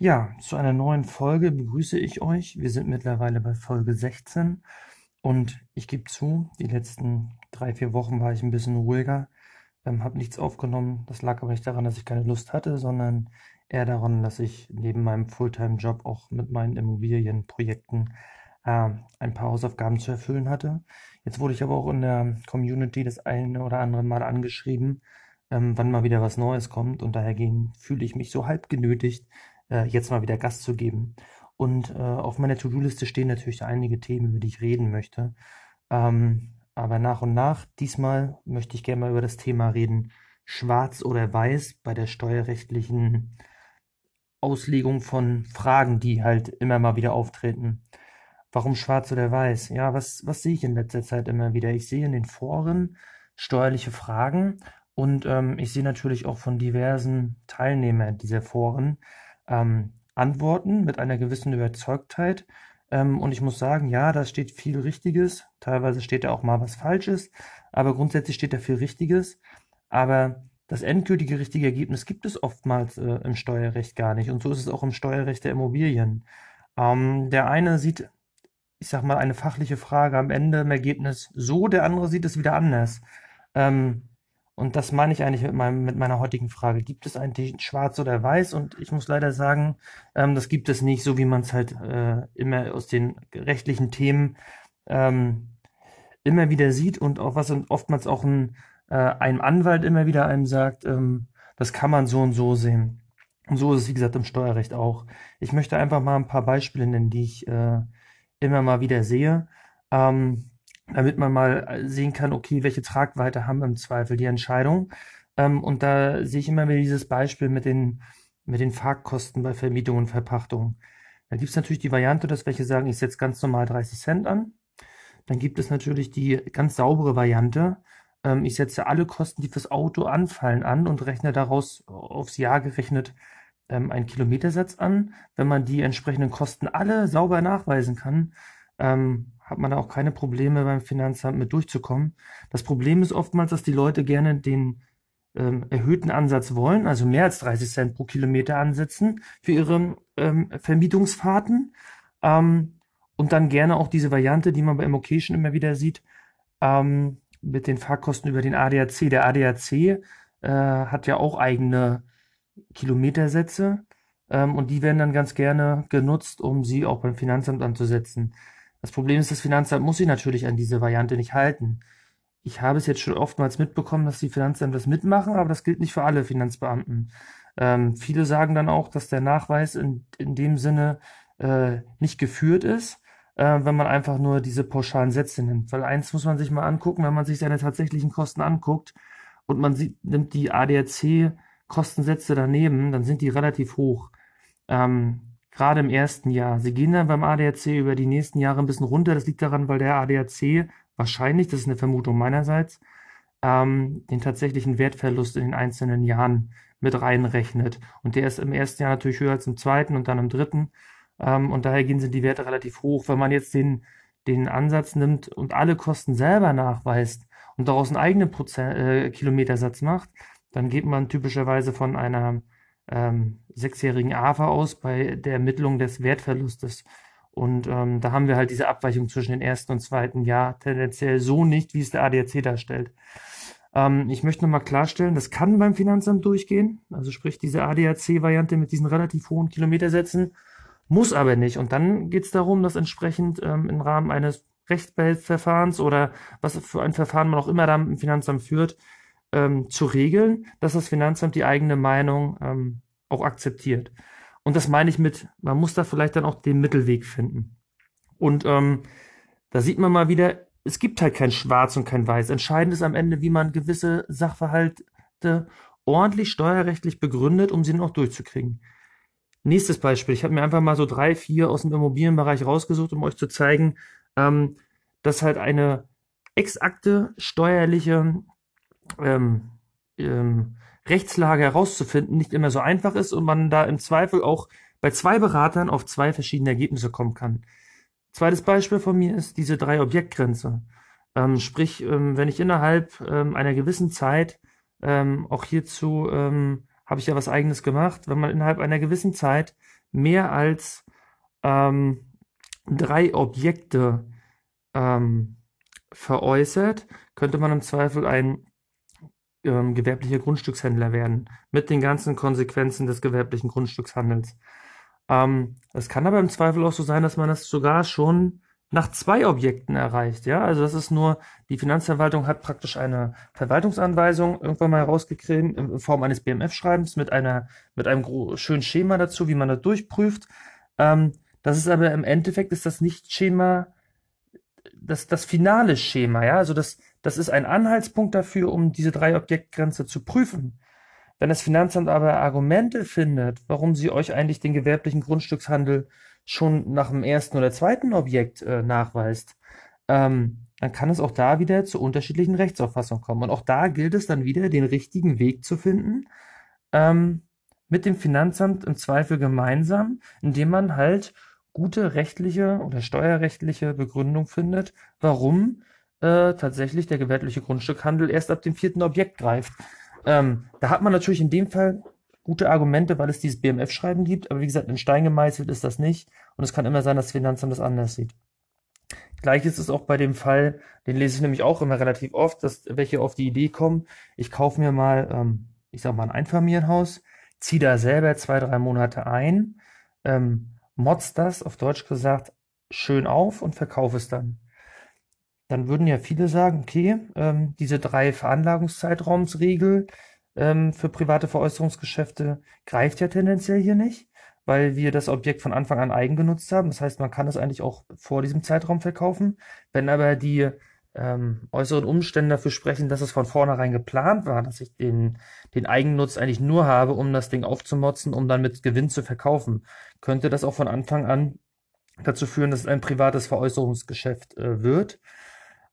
Ja, zu einer neuen Folge begrüße ich euch. Wir sind mittlerweile bei Folge 16 und ich gebe zu, die letzten drei, vier Wochen war ich ein bisschen ruhiger, ähm, habe nichts aufgenommen. Das lag aber nicht daran, dass ich keine Lust hatte, sondern eher daran, dass ich neben meinem Fulltime-Job auch mit meinen Immobilienprojekten äh, ein paar Hausaufgaben zu erfüllen hatte. Jetzt wurde ich aber auch in der Community das eine oder andere Mal angeschrieben, ähm, wann mal wieder was Neues kommt und daher fühle ich mich so halb genötigt, äh, jetzt mal wieder Gast zu geben. Und äh, auf meiner To-Do-Liste stehen natürlich einige Themen, über die ich reden möchte. Ähm, aber nach und nach, diesmal möchte ich gerne mal über das Thema reden, schwarz oder weiß bei der steuerrechtlichen Auslegung von Fragen, die halt immer mal wieder auftreten. Warum schwarz oder weiß? Ja, was, was sehe ich in letzter Zeit immer wieder? Ich sehe in den Foren steuerliche Fragen und ähm, ich sehe natürlich auch von diversen Teilnehmern dieser Foren, ähm, antworten mit einer gewissen Überzeugtheit. Ähm, und ich muss sagen, ja, da steht viel Richtiges. Teilweise steht da auch mal was Falsches, aber grundsätzlich steht da viel Richtiges. Aber das endgültige richtige Ergebnis gibt es oftmals äh, im Steuerrecht gar nicht. Und so ist es auch im Steuerrecht der Immobilien. Ähm, der eine sieht, ich sag mal, eine fachliche Frage am Ende im Ergebnis so, der andere sieht es wieder anders. Ähm, und das meine ich eigentlich mit, meinem, mit meiner heutigen Frage. Gibt es eigentlich schwarz oder weiß? Und ich muss leider sagen, ähm, das gibt es nicht, so wie man es halt äh, immer aus den rechtlichen Themen ähm, immer wieder sieht und auch was oftmals auch ein, äh, ein Anwalt immer wieder einem sagt, ähm, das kann man so und so sehen. Und so ist es, wie gesagt, im Steuerrecht auch. Ich möchte einfach mal ein paar Beispiele nennen, die ich äh, immer mal wieder sehe. Ähm, damit man mal äh, sehen kann, okay, welche Tragweite haben im Zweifel die Entscheidung. Ähm, und da sehe ich immer wieder dieses Beispiel mit den, mit den Fahrkosten bei Vermietung und Verpachtung. Da gibt es natürlich die Variante, dass welche sagen, ich setze ganz normal 30 Cent an. Dann gibt es natürlich die ganz saubere Variante. Ähm, ich setze alle Kosten, die fürs Auto anfallen, an und rechne daraus aufs Jahr gerechnet ähm, einen Kilometersatz an. Wenn man die entsprechenden Kosten alle sauber nachweisen kann, ähm, hat man da auch keine Probleme beim Finanzamt mit durchzukommen. Das Problem ist oftmals, dass die Leute gerne den ähm, erhöhten Ansatz wollen, also mehr als 30 Cent pro Kilometer ansetzen für ihre ähm, Vermietungsfahrten ähm, und dann gerne auch diese Variante, die man bei Immocation immer wieder sieht, ähm, mit den Fahrkosten über den ADAC. Der ADAC äh, hat ja auch eigene Kilometersätze ähm, und die werden dann ganz gerne genutzt, um sie auch beim Finanzamt anzusetzen. Das Problem ist, das Finanzamt muss sich natürlich an diese Variante nicht halten. Ich habe es jetzt schon oftmals mitbekommen, dass die Finanzämter das mitmachen, aber das gilt nicht für alle Finanzbeamten. Ähm, viele sagen dann auch, dass der Nachweis in, in dem Sinne äh, nicht geführt ist, äh, wenn man einfach nur diese pauschalen Sätze nimmt. Weil eins muss man sich mal angucken, wenn man sich seine tatsächlichen Kosten anguckt und man sieht, nimmt die ADAC-Kostensätze daneben, dann sind die relativ hoch. Ähm, gerade im ersten Jahr. Sie gehen dann beim ADAC über die nächsten Jahre ein bisschen runter. Das liegt daran, weil der ADAC wahrscheinlich, das ist eine Vermutung meinerseits, ähm, den tatsächlichen Wertverlust in den einzelnen Jahren mit reinrechnet. Und der ist im ersten Jahr natürlich höher als im zweiten und dann im dritten. Ähm, und daher gehen sind die Werte relativ hoch. Wenn man jetzt den, den Ansatz nimmt und alle Kosten selber nachweist und daraus einen eigenen Prozent, äh, Kilometersatz macht, dann geht man typischerweise von einer ähm, sechsjährigen AFA aus bei der Ermittlung des Wertverlustes. Und ähm, da haben wir halt diese Abweichung zwischen dem ersten und zweiten Jahr tendenziell so nicht, wie es der ADAC darstellt. Ähm, ich möchte nochmal klarstellen, das kann beim Finanzamt durchgehen, also sprich diese ADAC-Variante mit diesen relativ hohen Kilometersätzen, muss aber nicht. Und dann geht es darum, dass entsprechend ähm, im Rahmen eines Rechtsbehelfsverfahrens oder was für ein Verfahren man auch immer da im Finanzamt führt, ähm, zu regeln, dass das Finanzamt die eigene Meinung ähm, auch akzeptiert. Und das meine ich mit, man muss da vielleicht dann auch den Mittelweg finden. Und ähm, da sieht man mal wieder, es gibt halt kein Schwarz und kein Weiß. Entscheidend ist am Ende, wie man gewisse Sachverhalte ordentlich steuerrechtlich begründet, um sie dann auch durchzukriegen. Nächstes Beispiel. Ich habe mir einfach mal so drei, vier aus dem Immobilienbereich rausgesucht, um euch zu zeigen, ähm, dass halt eine exakte steuerliche ähm, ähm, Rechtslage herauszufinden nicht immer so einfach ist und man da im Zweifel auch bei zwei Beratern auf zwei verschiedene Ergebnisse kommen kann. Zweites Beispiel von mir ist diese drei Objektgrenze. Ähm, sprich, ähm, wenn ich innerhalb ähm, einer gewissen Zeit, ähm, auch hierzu ähm, habe ich ja was eigenes gemacht, wenn man innerhalb einer gewissen Zeit mehr als ähm, drei Objekte veräußert, könnte man im Zweifel ein ähm, gewerblicher Grundstückshändler werden, mit den ganzen Konsequenzen des gewerblichen Grundstückshandels. Ähm, es kann aber im Zweifel auch so sein, dass man das sogar schon nach zwei Objekten erreicht. Ja, also das ist nur, die Finanzverwaltung hat praktisch eine Verwaltungsanweisung irgendwann mal herausgekriegt in Form eines BMF-Schreibens mit einer, mit einem schönen Schema dazu, wie man das durchprüft. Ähm, das ist aber im Endeffekt ist das nicht Schema, das, das finale Schema, ja, also das, das ist ein Anhaltspunkt dafür, um diese drei Objektgrenze zu prüfen. Wenn das Finanzamt aber Argumente findet, warum sie euch eigentlich den gewerblichen Grundstückshandel schon nach dem ersten oder zweiten Objekt äh, nachweist, ähm, dann kann es auch da wieder zu unterschiedlichen Rechtsauffassungen kommen. Und auch da gilt es dann wieder, den richtigen Weg zu finden, ähm, mit dem Finanzamt im Zweifel gemeinsam, indem man halt gute rechtliche oder steuerrechtliche Begründung findet, warum äh, tatsächlich der gewerbliche Grundstückhandel erst ab dem vierten Objekt greift. Ähm, da hat man natürlich in dem Fall gute Argumente, weil es dieses BMF-Schreiben gibt, aber wie gesagt, in Stein gemeißelt ist das nicht und es kann immer sein, dass das Finanzamt das anders sieht. Gleich ist es auch bei dem Fall, den lese ich nämlich auch immer relativ oft, dass welche auf die Idee kommen, ich kaufe mir mal, ähm, ich sag mal, ein Einfamilienhaus, ziehe da selber zwei, drei Monate ein, ähm, motz das, auf Deutsch gesagt, schön auf und verkaufe es dann. Dann würden ja viele sagen, okay, ähm, diese drei Veranlagungszeitraumsregel, ähm, für private Veräußerungsgeschäfte greift ja tendenziell hier nicht, weil wir das Objekt von Anfang an eigen genutzt haben. Das heißt, man kann es eigentlich auch vor diesem Zeitraum verkaufen. Wenn aber die ähm, äußeren Umstände dafür sprechen, dass es von vornherein geplant war, dass ich den, den Eigennutz eigentlich nur habe, um das Ding aufzumotzen, um dann mit Gewinn zu verkaufen, könnte das auch von Anfang an dazu führen, dass es ein privates Veräußerungsgeschäft äh, wird.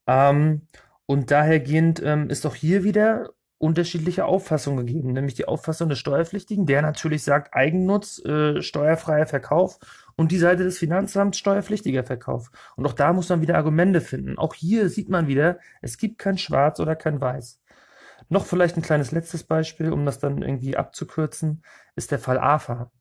Ähm, und dahergehend ähm, ist auch hier wieder unterschiedliche Auffassungen gegeben, nämlich die Auffassung des Steuerpflichtigen, der natürlich sagt Eigennutz, äh, steuerfreier Verkauf und die Seite des Finanzamts steuerpflichtiger Verkauf. Und auch da muss man wieder Argumente finden. Auch hier sieht man wieder, es gibt kein Schwarz oder kein Weiß. Noch vielleicht ein kleines letztes Beispiel, um das dann irgendwie abzukürzen, ist der Fall AFA.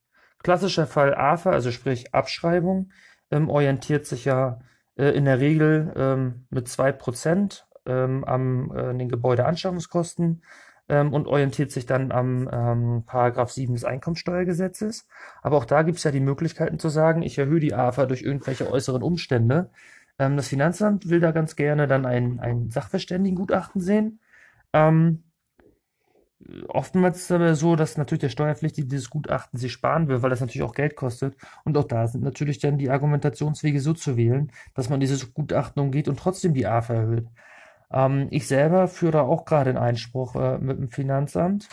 Klassischer Fall AFA, also sprich Abschreibung, ähm, orientiert sich ja äh, in der Regel ähm, mit zwei Prozent ähm, am äh, den Gebäudeanschaffungskosten ähm, und orientiert sich dann am ähm, Paragraph 7 des Einkommensteuergesetzes. Aber auch da gibt es ja die Möglichkeiten zu sagen, ich erhöhe die AFA durch irgendwelche äußeren Umstände. Ähm, das Finanzamt will da ganz gerne dann ein, ein Sachverständigengutachten sehen. Ähm, Oftmals ist es aber so, dass natürlich der Steuerpflichtige dieses Gutachten sich sparen will, weil das natürlich auch Geld kostet. Und auch da sind natürlich dann die Argumentationswege so zu wählen, dass man dieses Gutachten umgeht und trotzdem die AFA erhöht. Ähm, ich selber führe auch gerade einen Einspruch äh, mit dem Finanzamt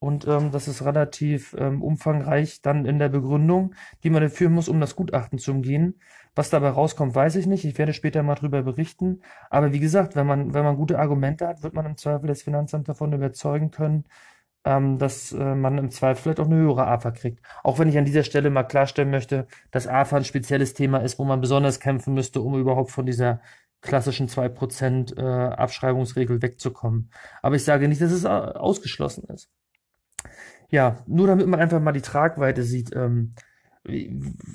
und ähm, das ist relativ ähm, umfangreich dann in der Begründung, die man führen muss, um das Gutachten zu umgehen. Was dabei rauskommt, weiß ich nicht. Ich werde später mal darüber berichten. Aber wie gesagt, wenn man, wenn man gute Argumente hat, wird man im Zweifel das Finanzamt davon überzeugen können, ähm, dass äh, man im Zweifel vielleicht auch eine höhere AFA kriegt. Auch wenn ich an dieser Stelle mal klarstellen möchte, dass AFA ein spezielles Thema ist, wo man besonders kämpfen müsste, um überhaupt von dieser klassischen 2% äh, Abschreibungsregel wegzukommen. Aber ich sage nicht, dass es ausgeschlossen ist. Ja, nur damit man einfach mal die Tragweite sieht, ähm,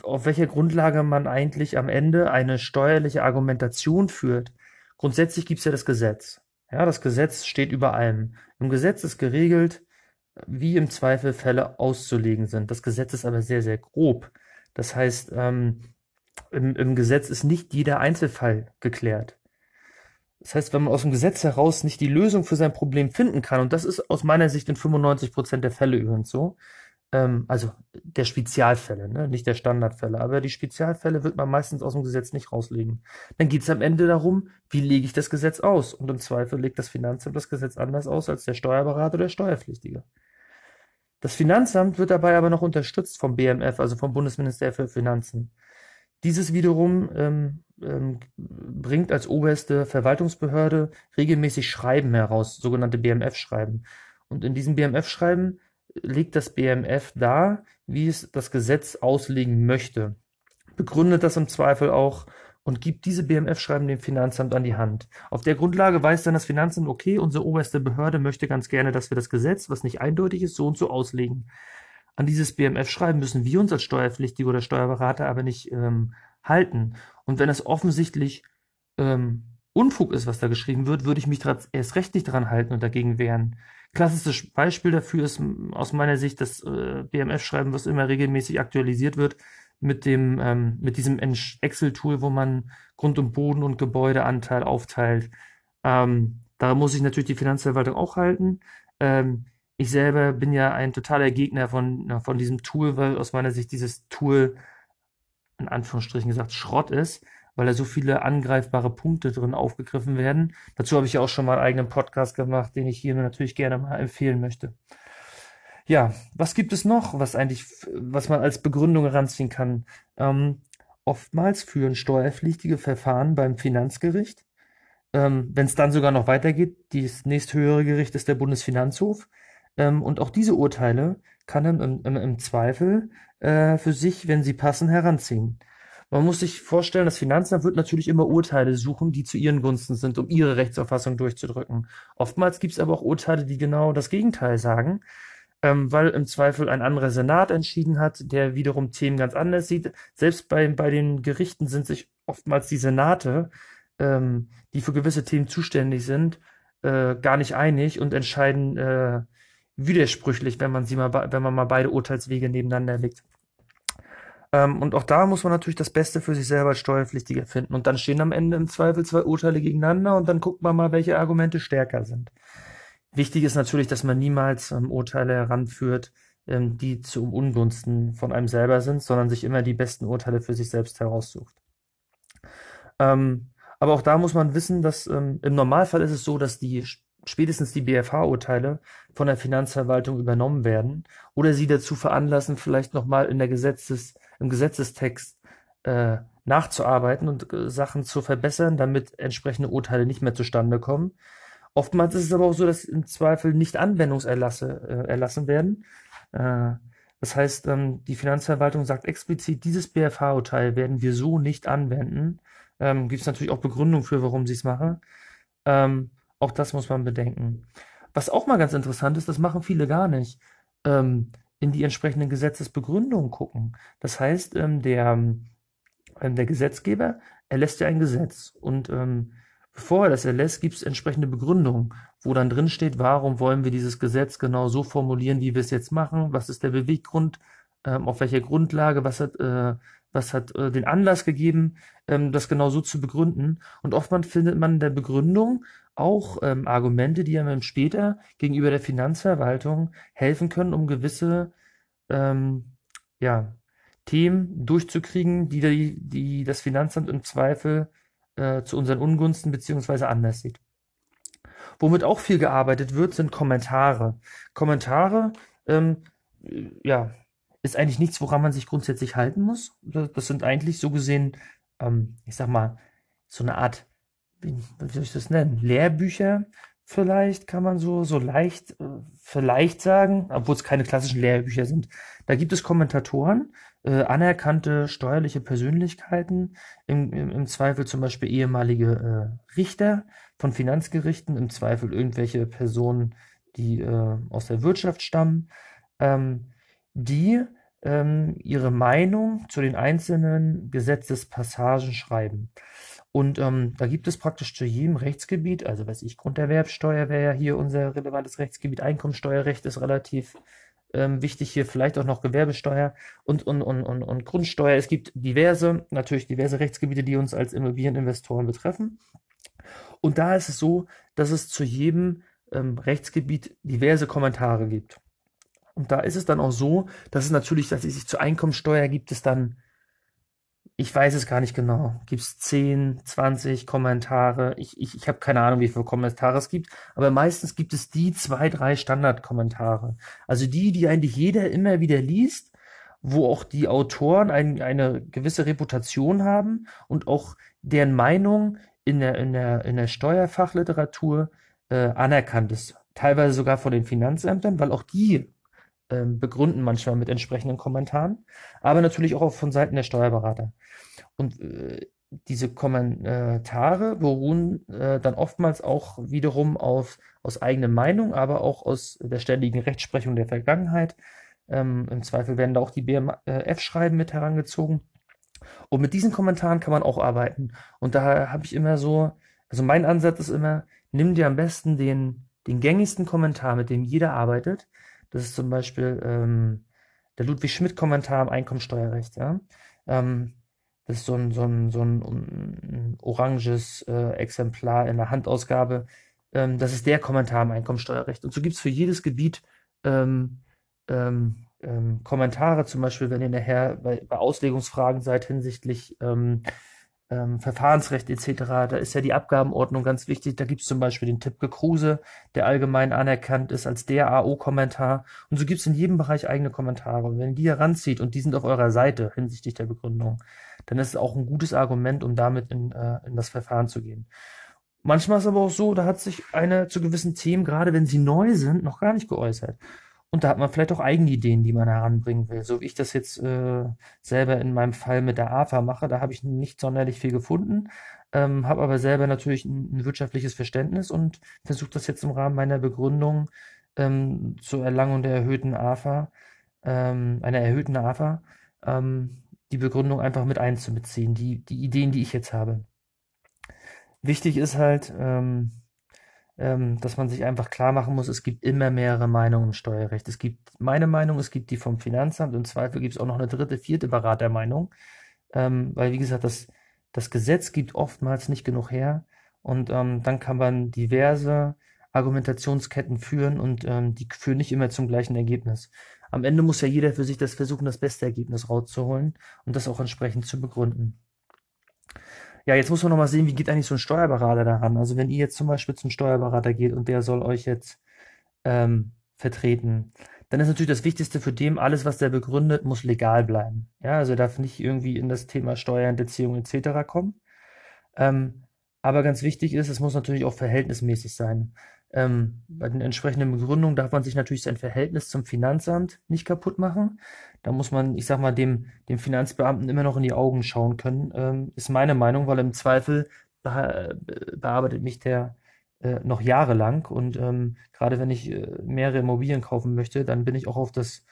auf welcher Grundlage man eigentlich am Ende eine steuerliche Argumentation führt. Grundsätzlich gibt es ja das Gesetz. Ja, das Gesetz steht über allem. Im Gesetz ist geregelt, wie im Zweifel Fälle auszulegen sind. Das Gesetz ist aber sehr, sehr grob. Das heißt, ähm, im, im Gesetz ist nicht jeder Einzelfall geklärt. Das heißt, wenn man aus dem Gesetz heraus nicht die Lösung für sein Problem finden kann, und das ist aus meiner Sicht in 95 Prozent der Fälle übrigens so, ähm, also der Spezialfälle, ne? nicht der Standardfälle, aber die Spezialfälle wird man meistens aus dem Gesetz nicht rauslegen. Dann geht es am Ende darum, wie lege ich das Gesetz aus? Und im Zweifel legt das Finanzamt das Gesetz anders aus als der Steuerberater oder der Steuerpflichtige. Das Finanzamt wird dabei aber noch unterstützt vom BMF, also vom Bundesministerium für Finanzen. Dieses wiederum ähm, ähm, bringt als oberste Verwaltungsbehörde regelmäßig Schreiben heraus, sogenannte BMF-Schreiben. Und in diesen BMF-Schreiben legt das BMF dar, wie es das Gesetz auslegen möchte, begründet das im Zweifel auch und gibt diese BMF-Schreiben dem Finanzamt an die Hand. Auf der Grundlage weiß dann das Finanzamt, okay, unsere oberste Behörde möchte ganz gerne, dass wir das Gesetz, was nicht eindeutig ist, so und so auslegen. an dieses BMF-Schreiben müssen wir uns als Steuerpflichtige oder Steuerberater aber nicht ähm, halten. Und wenn es offensichtlich ähm, Unfug ist, was da geschrieben wird, würde ich mich erst recht nicht daran halten und dagegen wehren. Klassisches Beispiel dafür ist aus meiner Sicht das äh, BMF-Schreiben, was immer regelmäßig aktualisiert wird, mit dem ähm, mit diesem Excel-Tool, wo man Grund und Boden und Gebäudeanteil aufteilt. Ähm, da muss sich natürlich die Finanzverwaltung auch halten. Ähm, ich selber bin ja ein totaler Gegner von, von diesem Tool, weil aus meiner Sicht dieses Tool in Anführungsstrichen gesagt Schrott ist, weil da so viele angreifbare Punkte drin aufgegriffen werden. Dazu habe ich ja auch schon mal einen eigenen Podcast gemacht, den ich hier natürlich gerne mal empfehlen möchte. Ja, was gibt es noch, was eigentlich, was man als Begründung heranziehen kann? Ähm, oftmals führen steuerpflichtige Verfahren beim Finanzgericht. Ähm, Wenn es dann sogar noch weitergeht, das nächsthöhere Gericht ist der Bundesfinanzhof. Ähm, und auch diese Urteile kann er im, im, im Zweifel äh, für sich, wenn sie passen, heranziehen. Man muss sich vorstellen, das Finanzamt wird natürlich immer Urteile suchen, die zu ihren Gunsten sind, um ihre Rechtsauffassung durchzudrücken. Oftmals gibt es aber auch Urteile, die genau das Gegenteil sagen, ähm, weil im Zweifel ein anderer Senat entschieden hat, der wiederum Themen ganz anders sieht. Selbst bei, bei den Gerichten sind sich oftmals die Senate, ähm, die für gewisse Themen zuständig sind, äh, gar nicht einig und entscheiden äh, widersprüchlich, wenn man sie mal, wenn man mal beide Urteilswege nebeneinander legt. Ähm, und auch da muss man natürlich das Beste für sich selber als Steuerpflichtiger finden. Und dann stehen am Ende im Zweifel zwei Urteile gegeneinander und dann guckt man mal, welche Argumente stärker sind. Wichtig ist natürlich, dass man niemals ähm, Urteile heranführt, ähm, die zu Ungunsten von einem selber sind, sondern sich immer die besten Urteile für sich selbst heraussucht. Ähm, aber auch da muss man wissen, dass ähm, im Normalfall ist es so, dass die spätestens die BFH-Urteile von der Finanzverwaltung übernommen werden oder sie dazu veranlassen, vielleicht nochmal in der Gesetzes, im Gesetzestext äh, nachzuarbeiten und äh, Sachen zu verbessern, damit entsprechende Urteile nicht mehr zustande kommen. Oftmals ist es aber auch so, dass im Zweifel nicht Anwendungserlasse äh, erlassen werden. Äh, das heißt, ähm, die Finanzverwaltung sagt explizit, dieses BFH-Urteil werden wir so nicht anwenden. Ähm, Gibt es natürlich auch Begründung für, warum sie es machen. Ähm, auch das muss man bedenken. Was auch mal ganz interessant ist, das machen viele gar nicht, ähm, in die entsprechenden Gesetzesbegründungen gucken. Das heißt, ähm, der, ähm, der Gesetzgeber erlässt ja ein Gesetz und ähm, bevor er das erlässt, gibt es entsprechende Begründungen, wo dann drin steht, warum wollen wir dieses Gesetz genau so formulieren, wie wir es jetzt machen, was ist der Beweggrund, auf welcher Grundlage, was hat, äh, was hat äh, den Anlass gegeben, ähm, das genau so zu begründen. Und oftmals findet man in der Begründung auch ähm, Argumente, die einem später gegenüber der Finanzverwaltung helfen können, um gewisse ähm, ja, Themen durchzukriegen, die, die, die das Finanzamt im Zweifel äh, zu unseren Ungunsten beziehungsweise anders sieht. Womit auch viel gearbeitet wird, sind Kommentare. Kommentare, ähm, ja, ist eigentlich nichts, woran man sich grundsätzlich halten muss. Das sind eigentlich so gesehen, ähm, ich sag mal, so eine Art wie, soll ich das nennen? Lehrbücher vielleicht kann man so, so leicht, äh, vielleicht sagen, obwohl es keine klassischen Lehrbücher sind. Da gibt es Kommentatoren, äh, anerkannte steuerliche Persönlichkeiten, im, im, im Zweifel zum Beispiel ehemalige äh, Richter von Finanzgerichten, im Zweifel irgendwelche Personen, die äh, aus der Wirtschaft stammen, ähm, die ähm, ihre Meinung zu den einzelnen Gesetzespassagen schreiben. Und ähm, da gibt es praktisch zu jedem Rechtsgebiet, also weiß ich, Grunderwerbsteuer wäre ja hier unser relevantes Rechtsgebiet, Einkommensteuerrecht ist relativ ähm, wichtig hier, vielleicht auch noch Gewerbesteuer und, und, und, und, und Grundsteuer. Es gibt diverse, natürlich diverse Rechtsgebiete, die uns als Immobilieninvestoren betreffen. Und da ist es so, dass es zu jedem ähm, Rechtsgebiet diverse Kommentare gibt. Und da ist es dann auch so, dass es natürlich, dass es sich zur Einkommensteuer gibt es dann ich weiß es gar nicht genau. Gibt es 10, 20 Kommentare? Ich, ich, ich habe keine Ahnung, wie viele Kommentare es gibt, aber meistens gibt es die zwei, drei Standardkommentare. Also die, die eigentlich jeder immer wieder liest, wo auch die Autoren ein, eine gewisse Reputation haben und auch deren Meinung in der, in der, in der Steuerfachliteratur äh, anerkannt ist. Teilweise sogar von den Finanzämtern, weil auch die ähm, begründen manchmal mit entsprechenden Kommentaren, aber natürlich auch von Seiten der Steuerberater. Und äh, diese Kommentare beruhen äh, dann oftmals auch wiederum auf, aus eigener Meinung, aber auch aus der ständigen Rechtsprechung der Vergangenheit. Ähm, Im Zweifel werden da auch die BMF-Schreiben mit herangezogen. Und mit diesen Kommentaren kann man auch arbeiten. Und da habe ich immer so, also mein Ansatz ist immer, nimm dir am besten den, den gängigsten Kommentar, mit dem jeder arbeitet. Das ist zum Beispiel ähm, der Ludwig-Schmidt-Kommentar am Einkommensteuerrecht. Ja? Ähm, das ist so ein, so ein, so ein, ein oranges äh, Exemplar in der Handausgabe. Ähm, das ist der Kommentar am Einkommensteuerrecht. Und so gibt es für jedes Gebiet ähm, ähm, ähm, Kommentare, zum Beispiel, wenn ihr nachher bei, bei Auslegungsfragen seid hinsichtlich ähm, Verfahrensrecht etc., da ist ja die Abgabenordnung ganz wichtig. Da gibt es zum Beispiel den Tipke Kruse, der allgemein anerkannt ist als der AO-Kommentar. Und so gibt es in jedem Bereich eigene Kommentare. Und wenn ihr die heranzieht und die sind auf eurer Seite hinsichtlich der Begründung, dann ist es auch ein gutes Argument, um damit in, äh, in das Verfahren zu gehen. Manchmal ist es aber auch so, da hat sich eine zu gewissen Themen, gerade wenn sie neu sind, noch gar nicht geäußert. Und da hat man vielleicht auch eigene Ideen, die man heranbringen will. So wie ich das jetzt äh, selber in meinem Fall mit der AFA mache, da habe ich nicht sonderlich viel gefunden, ähm, habe aber selber natürlich ein, ein wirtschaftliches Verständnis und versuche das jetzt im Rahmen meiner Begründung ähm, zur Erlangung der erhöhten AFA, ähm, einer erhöhten AFA, ähm, die Begründung einfach mit einzubeziehen, die, die Ideen, die ich jetzt habe. Wichtig ist halt, ähm, ähm, dass man sich einfach klar machen muss, es gibt immer mehrere Meinungen im Steuerrecht. Es gibt meine Meinung, es gibt die vom Finanzamt, im Zweifel gibt es auch noch eine dritte, vierte Beratermeinung, ähm, weil wie gesagt, das, das Gesetz gibt oftmals nicht genug her und ähm, dann kann man diverse Argumentationsketten führen und ähm, die führen nicht immer zum gleichen Ergebnis. Am Ende muss ja jeder für sich das versuchen, das beste Ergebnis rauszuholen und das auch entsprechend zu begründen. Ja, jetzt muss man noch mal sehen, wie geht eigentlich so ein Steuerberater daran? Also wenn ihr jetzt zum Beispiel zum Steuerberater geht und der soll euch jetzt ähm, vertreten, dann ist natürlich das Wichtigste für den, alles, was der begründet, muss legal bleiben. Ja, also er darf nicht irgendwie in das Thema Steuern, etc. kommen. Ähm, aber ganz wichtig ist, es muss natürlich auch verhältnismäßig sein. Ähm, bei den entsprechenden Begründungen darf man sich natürlich sein Verhältnis zum Finanzamt nicht kaputt machen. Da muss man, ich sag mal, dem, dem Finanzbeamten immer noch in die Augen schauen können, ähm, ist meine Meinung, weil im Zweifel be bearbeitet mich der äh, noch jahrelang und ähm, gerade wenn ich äh, mehrere Immobilien kaufen möchte, dann bin ich auch auf das,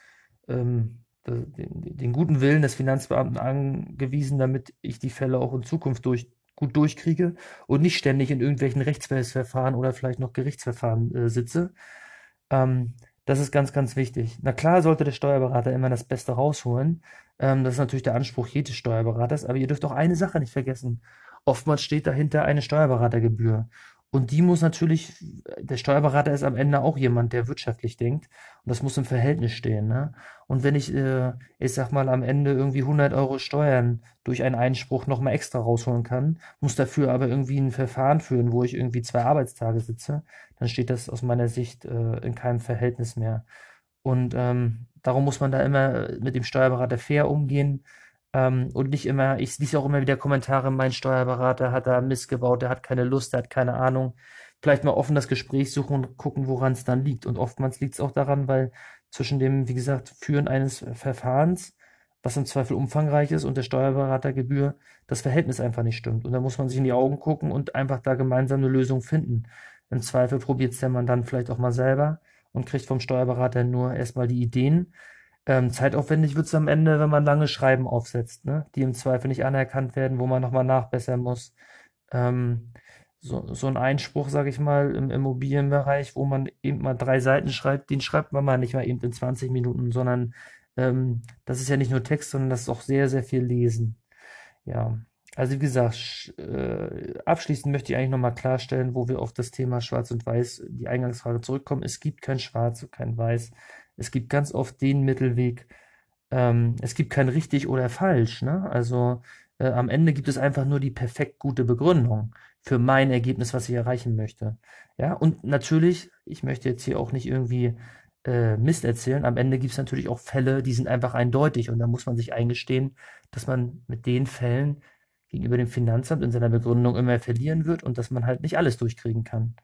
ähm, den, den guten Willen des Finanzbeamten angewiesen, damit ich die Fälle auch in Zukunft durch gut durchkriege und nicht ständig in irgendwelchen Rechtsverfahren oder vielleicht noch Gerichtsverfahren äh, sitze. Ähm, das ist ganz, ganz wichtig. Na klar sollte der Steuerberater immer das Beste rausholen. Ähm, das ist natürlich der Anspruch jedes Steuerberaters. Aber ihr dürft auch eine Sache nicht vergessen. Oftmals steht dahinter eine Steuerberatergebühr. Und die muss natürlich, der Steuerberater ist am Ende auch jemand, der wirtschaftlich denkt. Und das muss im Verhältnis stehen. Ne? Und wenn ich, äh, ich sag mal, am Ende irgendwie 100 Euro Steuern durch einen Einspruch nochmal extra rausholen kann, muss dafür aber irgendwie ein Verfahren führen, wo ich irgendwie zwei Arbeitstage sitze, dann steht das aus meiner Sicht äh, in keinem Verhältnis mehr. Und ähm, darum muss man da immer mit dem Steuerberater fair umgehen ähm, und nicht immer, ich lese auch immer wieder Kommentare, mein Steuerberater hat da Mist gebaut, der hat keine Lust, der hat keine Ahnung. Vielleicht mal offen das Gespräch suchen und gucken, woran es dann liegt. Und oftmals liegt es auch daran, weil zwischen dem, wie gesagt, Führen eines Verfahrens, was im Zweifel umfangreich ist, und der Steuerberatergebühr, das Verhältnis einfach nicht stimmt. Und da muss man sich in die Augen gucken und einfach da gemeinsam eine Lösung finden. Im Zweifel probiert es der Mann dann vielleicht auch mal selber und kriegt vom Steuerberater nur erstmal die Ideen ähm, zeitaufwendig wird es am Ende, wenn man lange Schreiben aufsetzt, ne? die im Zweifel nicht anerkannt werden, wo man nochmal nachbessern muss. Ähm, so, so ein Einspruch, sage ich mal, im Immobilienbereich, wo man eben mal drei Seiten schreibt, den schreibt man mal nicht mal eben in 20 Minuten, sondern ähm, das ist ja nicht nur Text, sondern das ist auch sehr, sehr viel Lesen. Ja, also wie gesagt, äh, abschließend möchte ich eigentlich nochmal klarstellen, wo wir auf das Thema Schwarz und Weiß, die Eingangsfrage zurückkommen. Es gibt kein Schwarz und kein Weiß. Es gibt ganz oft den Mittelweg. Ähm, es gibt kein richtig oder falsch. Ne? Also äh, am Ende gibt es einfach nur die perfekt gute Begründung für mein Ergebnis, was ich erreichen möchte. Ja, und natürlich, ich möchte jetzt hier auch nicht irgendwie äh, Mist erzählen. Am Ende gibt es natürlich auch Fälle, die sind einfach eindeutig und da muss man sich eingestehen, dass man mit den Fällen gegenüber dem Finanzamt in seiner Begründung immer verlieren wird und dass man halt nicht alles durchkriegen kann.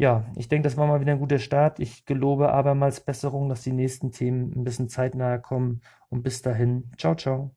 Ja, ich denke, das war mal wieder ein guter Start. Ich gelobe abermals Besserung, dass die nächsten Themen ein bisschen zeitnaher kommen. Und bis dahin, ciao, ciao.